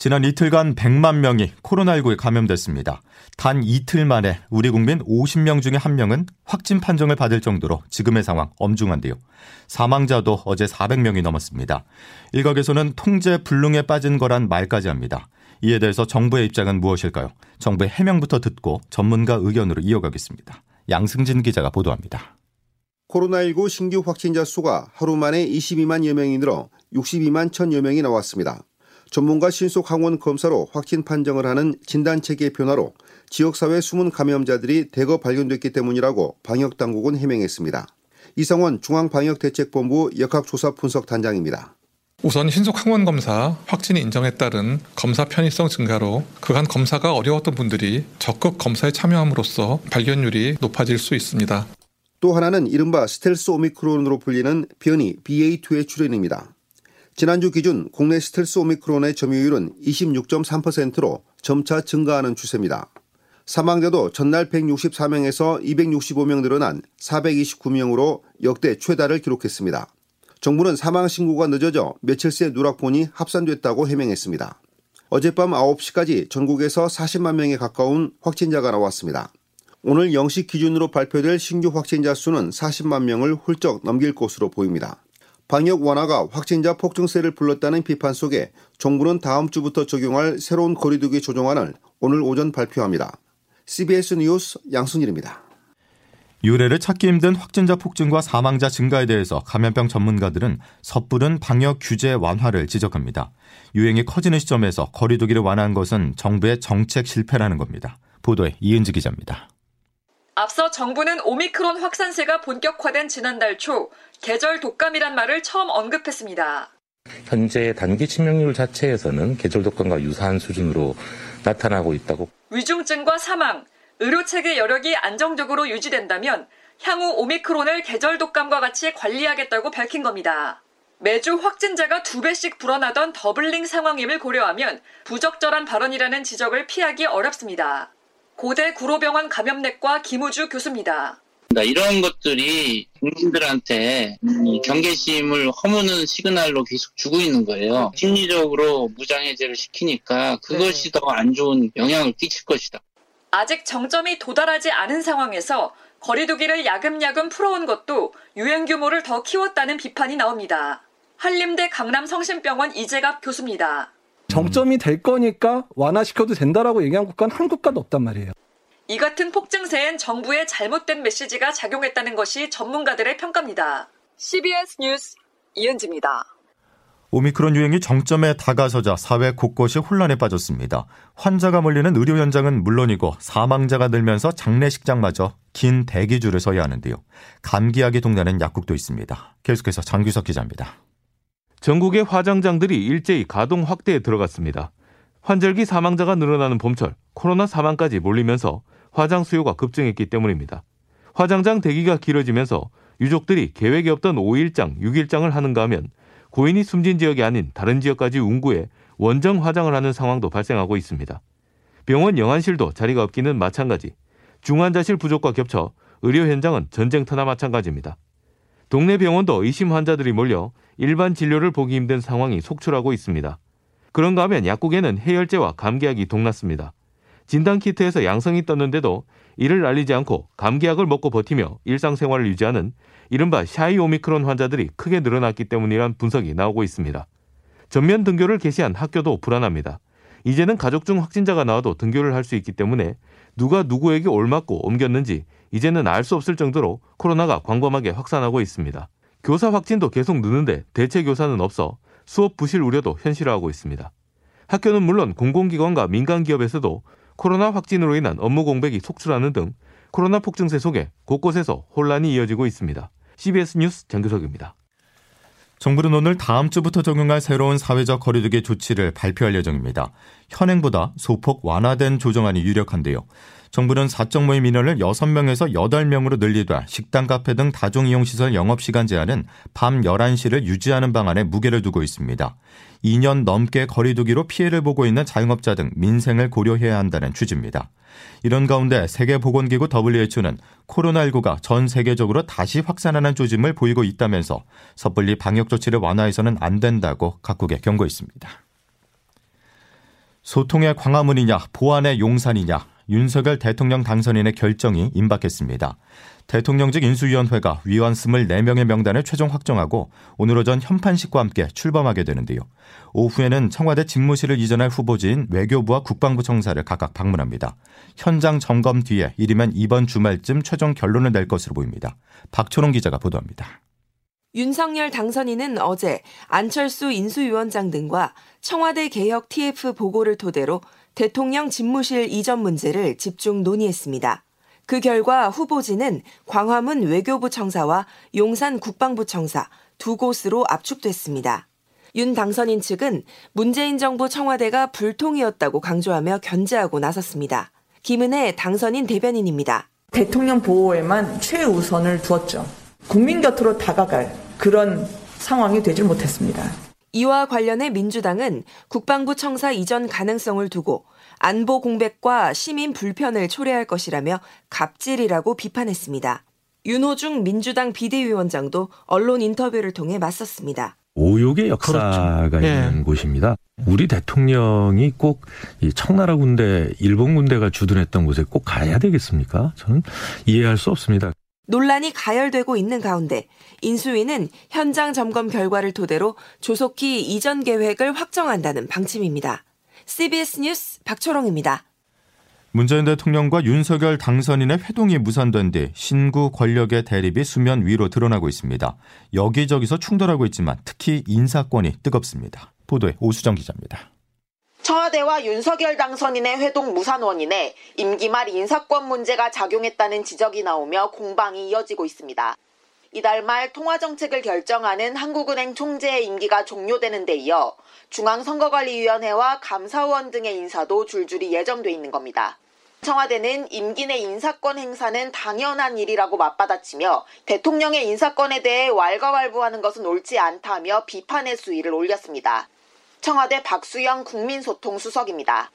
지난 이틀간 100만 명이 코로나19에 감염됐습니다. 단 이틀 만에 우리 국민 50명 중에 1명은 확진 판정을 받을 정도로 지금의 상황 엄중한데요. 사망자도 어제 400명이 넘었습니다. 일각에서는 통제 불능에 빠진 거란 말까지 합니다. 이에 대해서 정부의 입장은 무엇일까요? 정부의 해명부터 듣고 전문가 의견으로 이어가겠습니다. 양승진 기자가 보도합니다. 코로나19 신규 확진자 수가 하루 만에 22만여 명이 늘어 62만 1천여 명이 나왔습니다. 전문가 신속 항원 검사로 확진 판정을 하는 진단 체계 변화로 지역사회 숨은 감염자들이 대거 발견됐기 때문이라고 방역당국은 해명했습니다. 이성원 중앙방역대책본부 역학조사분석단장입니다. 우선 신속 항원 검사 확진이 인정에 따른 검사 편의성 증가로 그간 검사가 어려웠던 분들이 적극 검사에 참여함으로써 발견율이 높아질 수 있습니다. 또 하나는 이른바 스텔스 오미크론으로 불리는 변이 BA2의 출현입니다. 지난주 기준 국내 스텔스 오미크론의 점유율은 26.3%로 점차 증가하는 추세입니다. 사망자도 전날 164명에서 265명 늘어난 429명으로 역대 최다를 기록했습니다. 정부는 사망 신고가 늦어져 며칠 새 누락본이 합산됐다고 해명했습니다. 어젯밤 9시까지 전국에서 40만 명에 가까운 확진자가 나왔습니다. 오늘 0시 기준으로 발표될 신규 확진자 수는 40만 명을 훌쩍 넘길 것으로 보입니다. 방역 완화가 확진자 폭증세를 불렀다는 비판 속에 정부는 다음 주부터 적용할 새로운 거리두기 조정안을 오늘 오전 발표합니다. CBS 뉴스 양순일입니다. 유례를 찾기 힘든 확진자 폭증과 사망자 증가에 대해서 감염병 전문가들은 섣부른 방역 규제 완화를 지적합니다. 유행이 커지는 시점에서 거리두기를 완화한 것은 정부의 정책 실패라는 겁니다. 보도에 이은지 기자입니다. 앞서 정부는 오미크론 확산세가 본격화된 지난달 초 계절 독감이란 말을 처음 언급했습니다. 현재 단기 치명률 자체에서는 계절 독감과 유사한 수준으로 나타나고 있다고. 위중증과 사망, 의료 체계 여력이 안정적으로 유지된다면 향후 오미크론을 계절 독감과 같이 관리하겠다고 밝힌 겁니다. 매주 확진자가 두 배씩 불어나던 doubling 상황임을 고려하면 부적절한 발언이라는 지적을 피하기 어렵습니다. 고대 구로병원 감염내과 김우주 교수입니다. 이런 것들이 국민들한테 경계심을 허무는 시그널로 계속 주고 있는 거예요. 심리적으로 무장해제를 시키니까 그것이 네. 더안 좋은 영향을 끼칠 것이다. 아직 정점이 도달하지 않은 상황에서 거리두기를 야금야금 풀어온 것도 유행 규모를 더 키웠다는 비판이 나옵니다. 한림대 강남성심병원 이재갑 교수입니다. 정점이 될 거니까 완화시켜도 된다라고 얘기한 국가는 한 국가도 없단 말이에요. 이 같은 폭증세엔 정부의 잘못된 메시지가 작용했다는 것이 전문가들의 평가입니다. CBS 뉴스 이은지입니다. 오미크론 유행이 정점에 다가서자 사회 곳곳이 혼란에 빠졌습니다. 환자가 몰리는 의료 현장은 물론이고 사망자가 늘면서 장례식장마저 긴 대기줄을 서야 하는데요. 감기약이 동나는 약국도 있습니다. 계속해서 장규석 기자입니다. 전국의 화장장들이 일제히 가동 확대에 들어갔습니다. 환절기 사망자가 늘어나는 봄철 코로나 사망까지 몰리면서 화장 수요가 급증했기 때문입니다. 화장장 대기가 길어지면서 유족들이 계획이 없던 5일장, 6일장을 하는가 하면 고인이 숨진 지역이 아닌 다른 지역까지 운구해 원정 화장을 하는 상황도 발생하고 있습니다. 병원 영안실도 자리가 없기는 마찬가지. 중환자실 부족과 겹쳐 의료 현장은 전쟁터나 마찬가지입니다. 동네 병원도 의심 환자들이 몰려 일반 진료를 보기 힘든 상황이 속출하고 있습니다. 그런가 하면 약국에는 해열제와 감기약이 동났습니다. 진단키트에서 양성이 떴는데도 이를 알리지 않고 감기약을 먹고 버티며 일상생활을 유지하는 이른바 샤이 오미크론 환자들이 크게 늘어났기 때문이란 분석이 나오고 있습니다. 전면 등교를 개시한 학교도 불안합니다. 이제는 가족 중 확진자가 나와도 등교를 할 수 있기 때문에 누가 누구에게 올맞고 옮겼는지 이제는 알 수 없을 정도로 코로나가 광범하게 확산하고 있습니다. 교사 확진도 계속 느는데 대체 교사는 없어 수업 부실 우려도 현실화하고 있습니다. 학교는 물론 공공기관과 민간기업에서도 코로나 확진으로 인한 업무 공백이 속출하는 등 코로나 폭증세 속에 곳곳에서 혼란이 이어지고 있습니다. CBS 뉴스 정규석입니다. 정부는 오늘 다음 주부터 적용할 새로운 사회적 거리두기 조치를 발표할 예정입니다. 현행보다 소폭 완화된 조정안이 유력한데요. 정부는 사적 모임 인원을 6명에서 8명으로 늘리되 식당, 카페 등 다중 이용 시설 영업 시간 제한은 밤 11시를 유지하는 방안에 무게를 두고 있습니다. 2년 넘게 거리두기로 피해를 보고 있는 자영업자 등 민생을 고려해야 한다는 취지입니다. 이런 가운데 세계보건기구 WHO는 코로나19가 전 세계적으로 다시 확산하는 조짐을 보이고 있다면서 섣불리 방역 조치를 완화해서는 안 된다고 각국에 경고했습니다. 소통의 광화문이냐 보안의 용산이냐 윤석열 대통령 당선인의 결정이 임박했습니다. 대통령직 인수위원회가 위원 24명의 명단을 최종 확정하고 오늘 오전 현판식과 함께 출범하게 되는데요. 오후에는 청와대 집무실을 이전할 후보지인 외교부와 국방부 청사를 각각 방문합니다. 현장 점검 뒤에 이르면 이번 주말쯤 최종 결론을 낼 것으로 보입니다. 박초롱 기자가 보도합니다. 윤석열 당선인은 어제 안철수 인수위원장 등과 청와대 개혁 TF 보고를 토대로 대통령 집무실 이전 문제를 집중 논의했습니다. 그 결과 후보지는 광화문 외교부 청사와 용산 국방부 청사 두 곳으로 압축됐습니다. 윤 당선인 측은 문재인 정부 청와대가 불통이었다고 강조하며 견제하고 나섰습니다. 김은혜 당선인 대변인입니다. 대통령 보호에만 최우선을 두었죠. 국민 곁으로 다가갈 그런 상황이 되질 못했습니다. 이와 관련해 민주당은 국방부 청사 이전 가능성을 두고 안보 공백과 시민 불편을 초래할 것이라며 갑질이라고 비판했습니다. 윤호중 민주당 비대위원장도 언론 인터뷰를 통해 맞섰습니다. 오욕의 역사가 그렇죠. 있는 네. 곳입니다. 우리 대통령이 꼭 이 청나라 군대, 일본 군대가 주둔했던 곳에 꼭 가야 되겠습니까? 저는 이해할 수 없습니다. 논란이 가열되고 있는 가운데 인수위는 현장 점검 결과를 토대로 조속히 이전 계획을 확정한다는 방침입니다. CBS 뉴스 박초롱입니다. 문재인 대통령과 윤석열 당선인의 회동이 무산된 뒤 신구 권력의 대립이 수면 위로 드러나고 있습니다. 여기저기서 충돌하고 있지만 특히 인사권이 뜨겁습니다. 보도에 오수정 기자입니다. 청와대와 윤석열 당선인의 회동 무산 원인에 임기 말 인사권 문제가 작용했다는 지적이 나오며 공방이 이어지고 있습니다. 이달 말 통화정책을 결정하는 한국은행 총재의 임기가 종료되는 데 이어 중앙선거관리위원회와 감사원 등의 인사도 줄줄이 예정돼 있는 겁니다. 청와대는 임기 내 인사권 행사는 당연한 일이라고 맞받아치며 대통령의 인사권에 대해 왈가왈부하는 것은 옳지 않다며 비판의 수위를 올렸습니다. 청와대 박수영 국민소통수석입니다.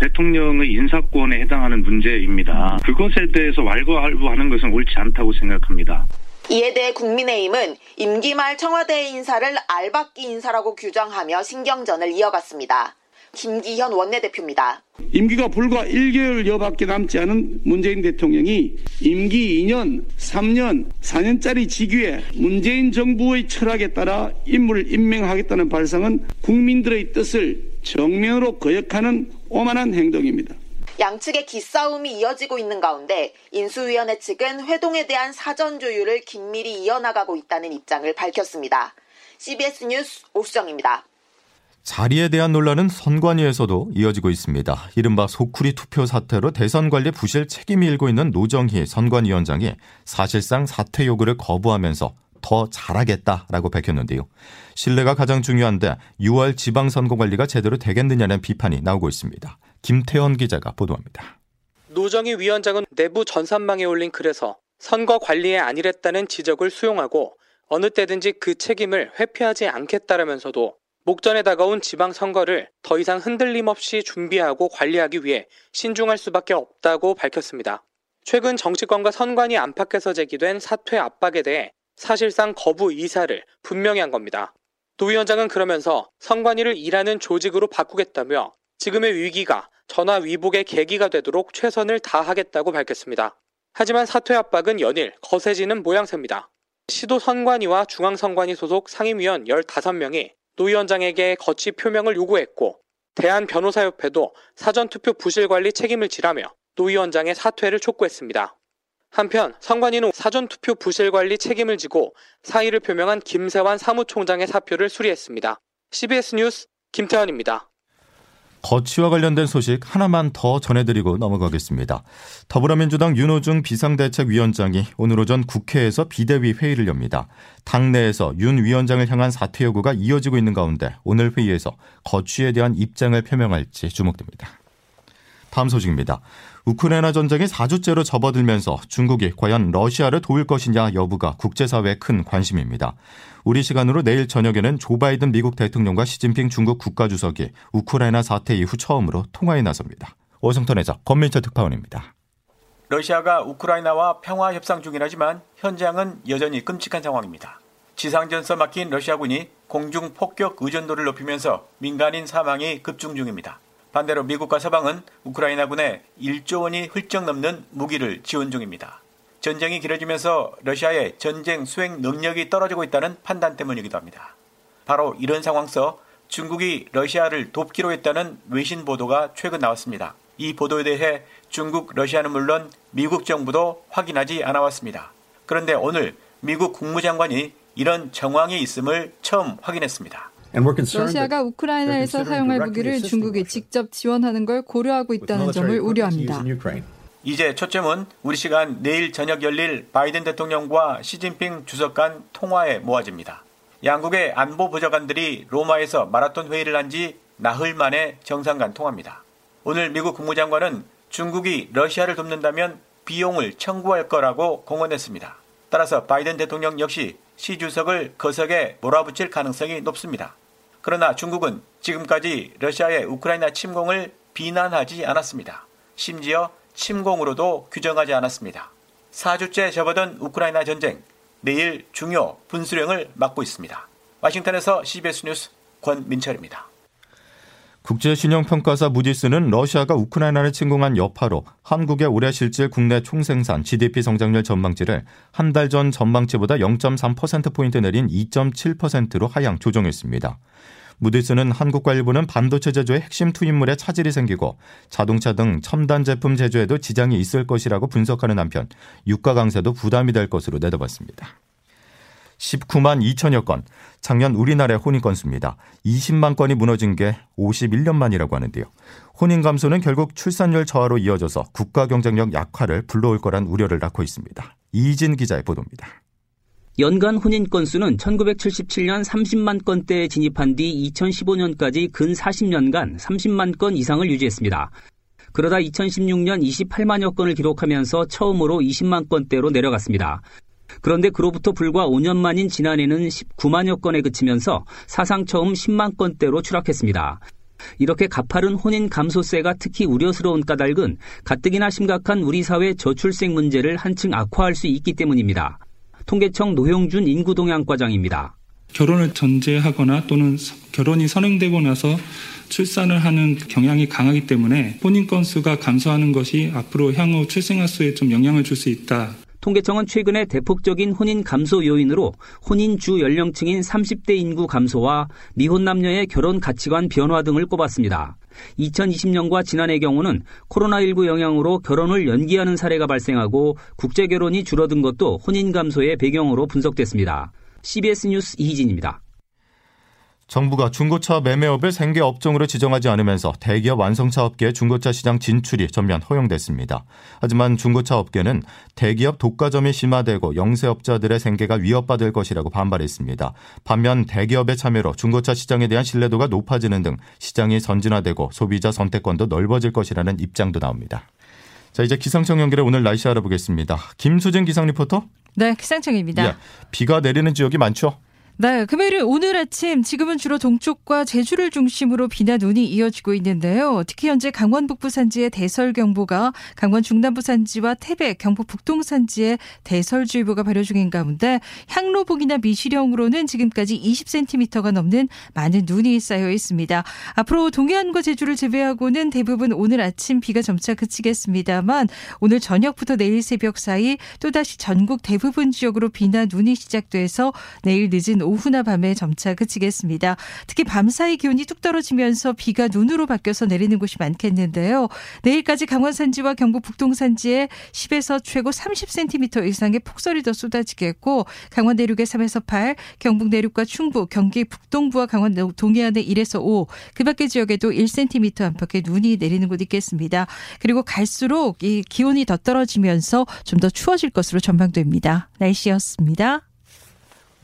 대통령의 인사권에 해당하는 문제입니다. 그것에 대해서 왈가왈부하는 것은 옳지 않다고 생각합니다. 이에 대해 국민의힘은 임기 말 청와대 인사를 알박기 인사라고 규정하며 신경전을 이어갔습니다. 김기현 원내대표입니다. 임기가 불과 1개월여밖에 남지 않은 문재인 대통령이 임기 2년, 3년, 4년짜리 직위에 문재인 정부의 철학에 따라 인물을 임명하겠다는 발상은 국민들의 뜻을 정면으로 거역하는 오만한 행동입니다. 양측의 기싸움이 이어지고 있는 가운데 인수위원회 측은 회동에 대한 사전 조율을 긴밀히 이어나가고 있다는 입장을 밝혔습니다. CBS 뉴스 오수정입니다. 자리에 대한 논란은 선관위에서도 이어지고 있습니다. 이른바 소쿠리 투표 사태로 대선 관리 부실 책임이 일고 있는 노정희 선관위원장이 사실상 사퇴 요구를 거부하면서 더 잘하겠다라고 밝혔는데요. 신뢰가 가장 중요한데 6월 지방선거 관리가 제대로 되겠느냐는 비판이 나오고 있습니다. 김태원 기자가 보도합니다. 노정희 위원장은 내부 전산망에 올린 글에서 선거 관리에 안일했다는 지적을 수용하고 어느 때든지 그 책임을 회피하지 않겠다라면서도 목전에 다가온 지방선거를 더 이상 흔들림 없이 준비하고 관리하기 위해 신중할 수밖에 없다고 밝혔습니다. 최근 정치권과 선관위 안팎에서 제기된 사퇴 압박에 대해 사실상 거부 이사를 분명히 한 겁니다. 도 위원장은 그러면서 선관위를 일하는 조직으로 바꾸겠다며 지금의 위기가 전화 위복의 계기가 되도록 최선을 다하겠다고 밝혔습니다. 하지만 사퇴 압박은 연일 거세지는 모양새입니다. 시도 선관위와 중앙선관위 소속 상임위원 15명이 노 위원장에게 거취 표명을 요구했고 대한변호사협회도 사전투표 부실관리 책임을 지라며 노 위원장의 사퇴를 촉구했습니다. 한편 선관위는 사전투표 부실관리 책임을 지고 사의를 표명한 김세환 사무총장의 사표를 수리했습니다. CBS 뉴스 김태환입니다. 거취와 관련된 소식 하나만 더 전해드리고 넘어가겠습니다. 더불어민주당 윤호중 비상대책위원장이 오늘 오전 국회에서 비대위 회의를 엽니다. 당내에서 윤 위원장을 향한 사퇴 요구가 이어지고 있는 가운데 오늘 회의에서 거취에 대한 입장을 표명할지 주목됩니다. 다음 소식입니다. 우크라이나 전쟁이 4주째로 접어들면서 중국이 과연 러시아를 도울 것이냐 여부가 국제사회의 큰 관심입니다. 우리 시간으로 내일 저녁에는 조 바이든 미국 대통령과 시진핑 중국 국가주석이 우크라이나 사태 이후 처음으로 통화에 나섭니다. 워싱턴에서 권민철 특파원입니다. 러시아가 우크라이나와 평화 협상 중이라지만 현장은 여전히 끔찍한 상황입니다. 지상전선 막힌 러시아군이 공중 폭격 의존도를 높이면서 민간인 사망이 급증 중입니다. 반대로 미국과 서방은 우크라이나군에 1조 원이 훌쩍 넘는 무기를 지원 중입니다. 전쟁이 길어지면서 러시아의 전쟁 수행 능력이 떨어지고 있다는 판단 때문이기도 합니다. 바로 이런 상황 서 중국이 러시아를 돕기로 했다는 외신 보도가 최근 나왔습니다. 이 보도에 대해 중국, 러시아는 물론 미국 정부도 확인하지 않아왔습니다. 그런데 오늘 미국 국무장관이 이런 정황이 있음을 처음 확인했습니다. 러시아가 우크라이나에서 사용할 무기를 중국이 직접 지원하는 걸 고려하고 있다는 점을 우려합니다. 이제 초점은 우리 시간 내일 저녁 열릴 바이든 대통령과 시진핑 주석 간 통화에 모아집니다. 양국의 안보 보좌관들이 로마에서 마라톤 회의를 한 지 나흘 만에 정상 간 통화입니다. 오늘 미국 국무장관은 중국이 러시아를 돕는다면 비용을 청구할 거라고 공언했습니다. 따라서 바이든 대통령 역시 시 주석을 거석에 몰아붙일 가능성이 높습니다. 그러나 중국은 지금까지 러시아의 우크라이나 침공을 비난하지 않았습니다. 심지어 침공으로도 규정하지 않았습니다. 4주째 접어든 우크라이나 전쟁, 내일 중요 분수령을 맡고 있습니다. 와싱턴에서 CBS 뉴스 권민철입니다. 국제신용평가사 무디스는 러시아가 우크라이나를 침공한 여파로 한국의 올해 실질 국내 총생산 GDP 성장률 전망치를 한 달 전 전망치보다 0.3%포인트 내린 2.7%로 하향 조정했습니다. 무디스는 한국과 일본은 반도체 제조의 핵심 투입물에 차질이 생기고 자동차 등 첨단 제품 제조에도 지장이 있을 것이라고 분석하는 한편 유가 강세도 부담이 될 것으로 내다봤습니다. 19만 2천여 건. 작년 우리나라의 혼인 건수입니다. 20만 건이 무너진 게 51년 만이라고 하는데요. 혼인 감소는 결국 출산율 저하로 이어져서 국가 경쟁력 약화를 불러올 거란 우려를 낳고 있습니다. 이진 기자의 보도입니다. 연간 혼인 건수는 1977년 30만 건대에 진입한 뒤 2015년까지 근 40년간 30만 건 이상을 유지했습니다. 그러다 2016년 28만여 건을 기록하면서 처음으로 20만 건대로 내려갔습니다. 그런데 그로부터 불과 5년 만인 지난해는 19만여 건에 그치면서 사상 처음 10만 건대로 추락했습니다. 이렇게 가파른 혼인 감소세가 특히 우려스러운 까닭은 가뜩이나 심각한 우리 사회 저출생 문제를 한층 악화할 수 있기 때문입니다. 통계청 노형준 인구동향과장입니다. 결혼을 전제하거나 또는 결혼이 선행되고 나서 출산을 하는 경향이 강하기 때문에 혼인 건수가 감소하는 것이 앞으로 향후 출생아 수에 좀 영향을 줄 수 있다. 통계청은 최근에 대폭적인 혼인 감소 요인으로 혼인 주 연령층인 30대 인구 감소와 미혼 남녀의 결혼 가치관 변화 등을 꼽았습니다. 2020년과 지난해 경우는 코로나19 영향으로 결혼을 연기하는 사례가 발생하고 국제 결혼이 줄어든 것도 혼인 감소의 배경으로 분석됐습니다. CBS 뉴스 이희진입니다. 정부가 중고차 매매업을 생계 업종으로 지정하지 않으면서 대기업 완성차 업계의 중고차 시장 진출이 전면 허용됐습니다. 하지만 중고차 업계는 대기업 독과점이 심화되고 영세업자들의 생계가 위협받을 것이라고 반발했습니다. 반면 대기업의 참여로 중고차 시장에 대한 신뢰도가 높아지는 등 시장이 선진화되고 소비자 선택권도 넓어질 것이라는 입장도 나옵니다. 자, 이제 기상청 연결해 오늘 날씨 알아보겠습니다. 김수진 기상 리포터. 네, 기상청입니다. 예, 비가 내리는 지역이 많죠? 네, 금요일 오늘 아침 지금은 주로 동쪽과 제주를 중심으로 비나 눈이 이어지고 있는데요. 특히 현재 강원 북부 산지에 대설 경보가 강원 중남부 산지와 태백, 경북 북동 산지에 대설주의보가 발효 중인 가운데 향로북이나 미시령으로는 지금까지 20cm가 넘는 많은 눈이 쌓여 있습니다. 앞으로 동해안과 제주를 제외하고는 대부분 오늘 아침 비가 점차 그치겠습니다만 오늘 저녁부터 내일 새벽 사이 또다시 전국 대부분 지역으로 비나 눈이 시작돼서 내일 늦은 오후나 밤에 점차 그치겠습니다. 특히 밤사이 기온이 뚝 떨어지면서 비가 눈으로 바뀌어서 내리는 곳이 많겠는데요. 내일까지 강원 산지와 경북 북동 산지에 10에서 최고 30cm 이상의 폭설이 더 쏟아지겠고 강원 내륙에 3에서 8, 경북 내륙과 충북, 경기 북동부와 강원 동해안에 1에서 5, 그 밖의 지역에도 1cm 안팎의 눈이 내리는 곳 있겠습니다. 그리고 갈수록 이 기온이 더 떨어지면서 좀 더 추워질 것으로 전망됩니다. 날씨였습니다.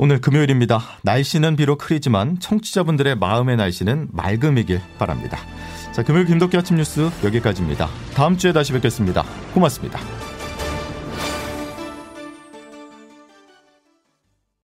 오늘 금요일입니다. 날씨는 비록 흐리지만 청취자분들의 마음의 날씨는 맑음이길 바랍니다. 자, 자, 금요일 김덕기 아침 뉴스 여기까지입니다. 다음 주에 다시 뵙겠습니다. 고맙습니다.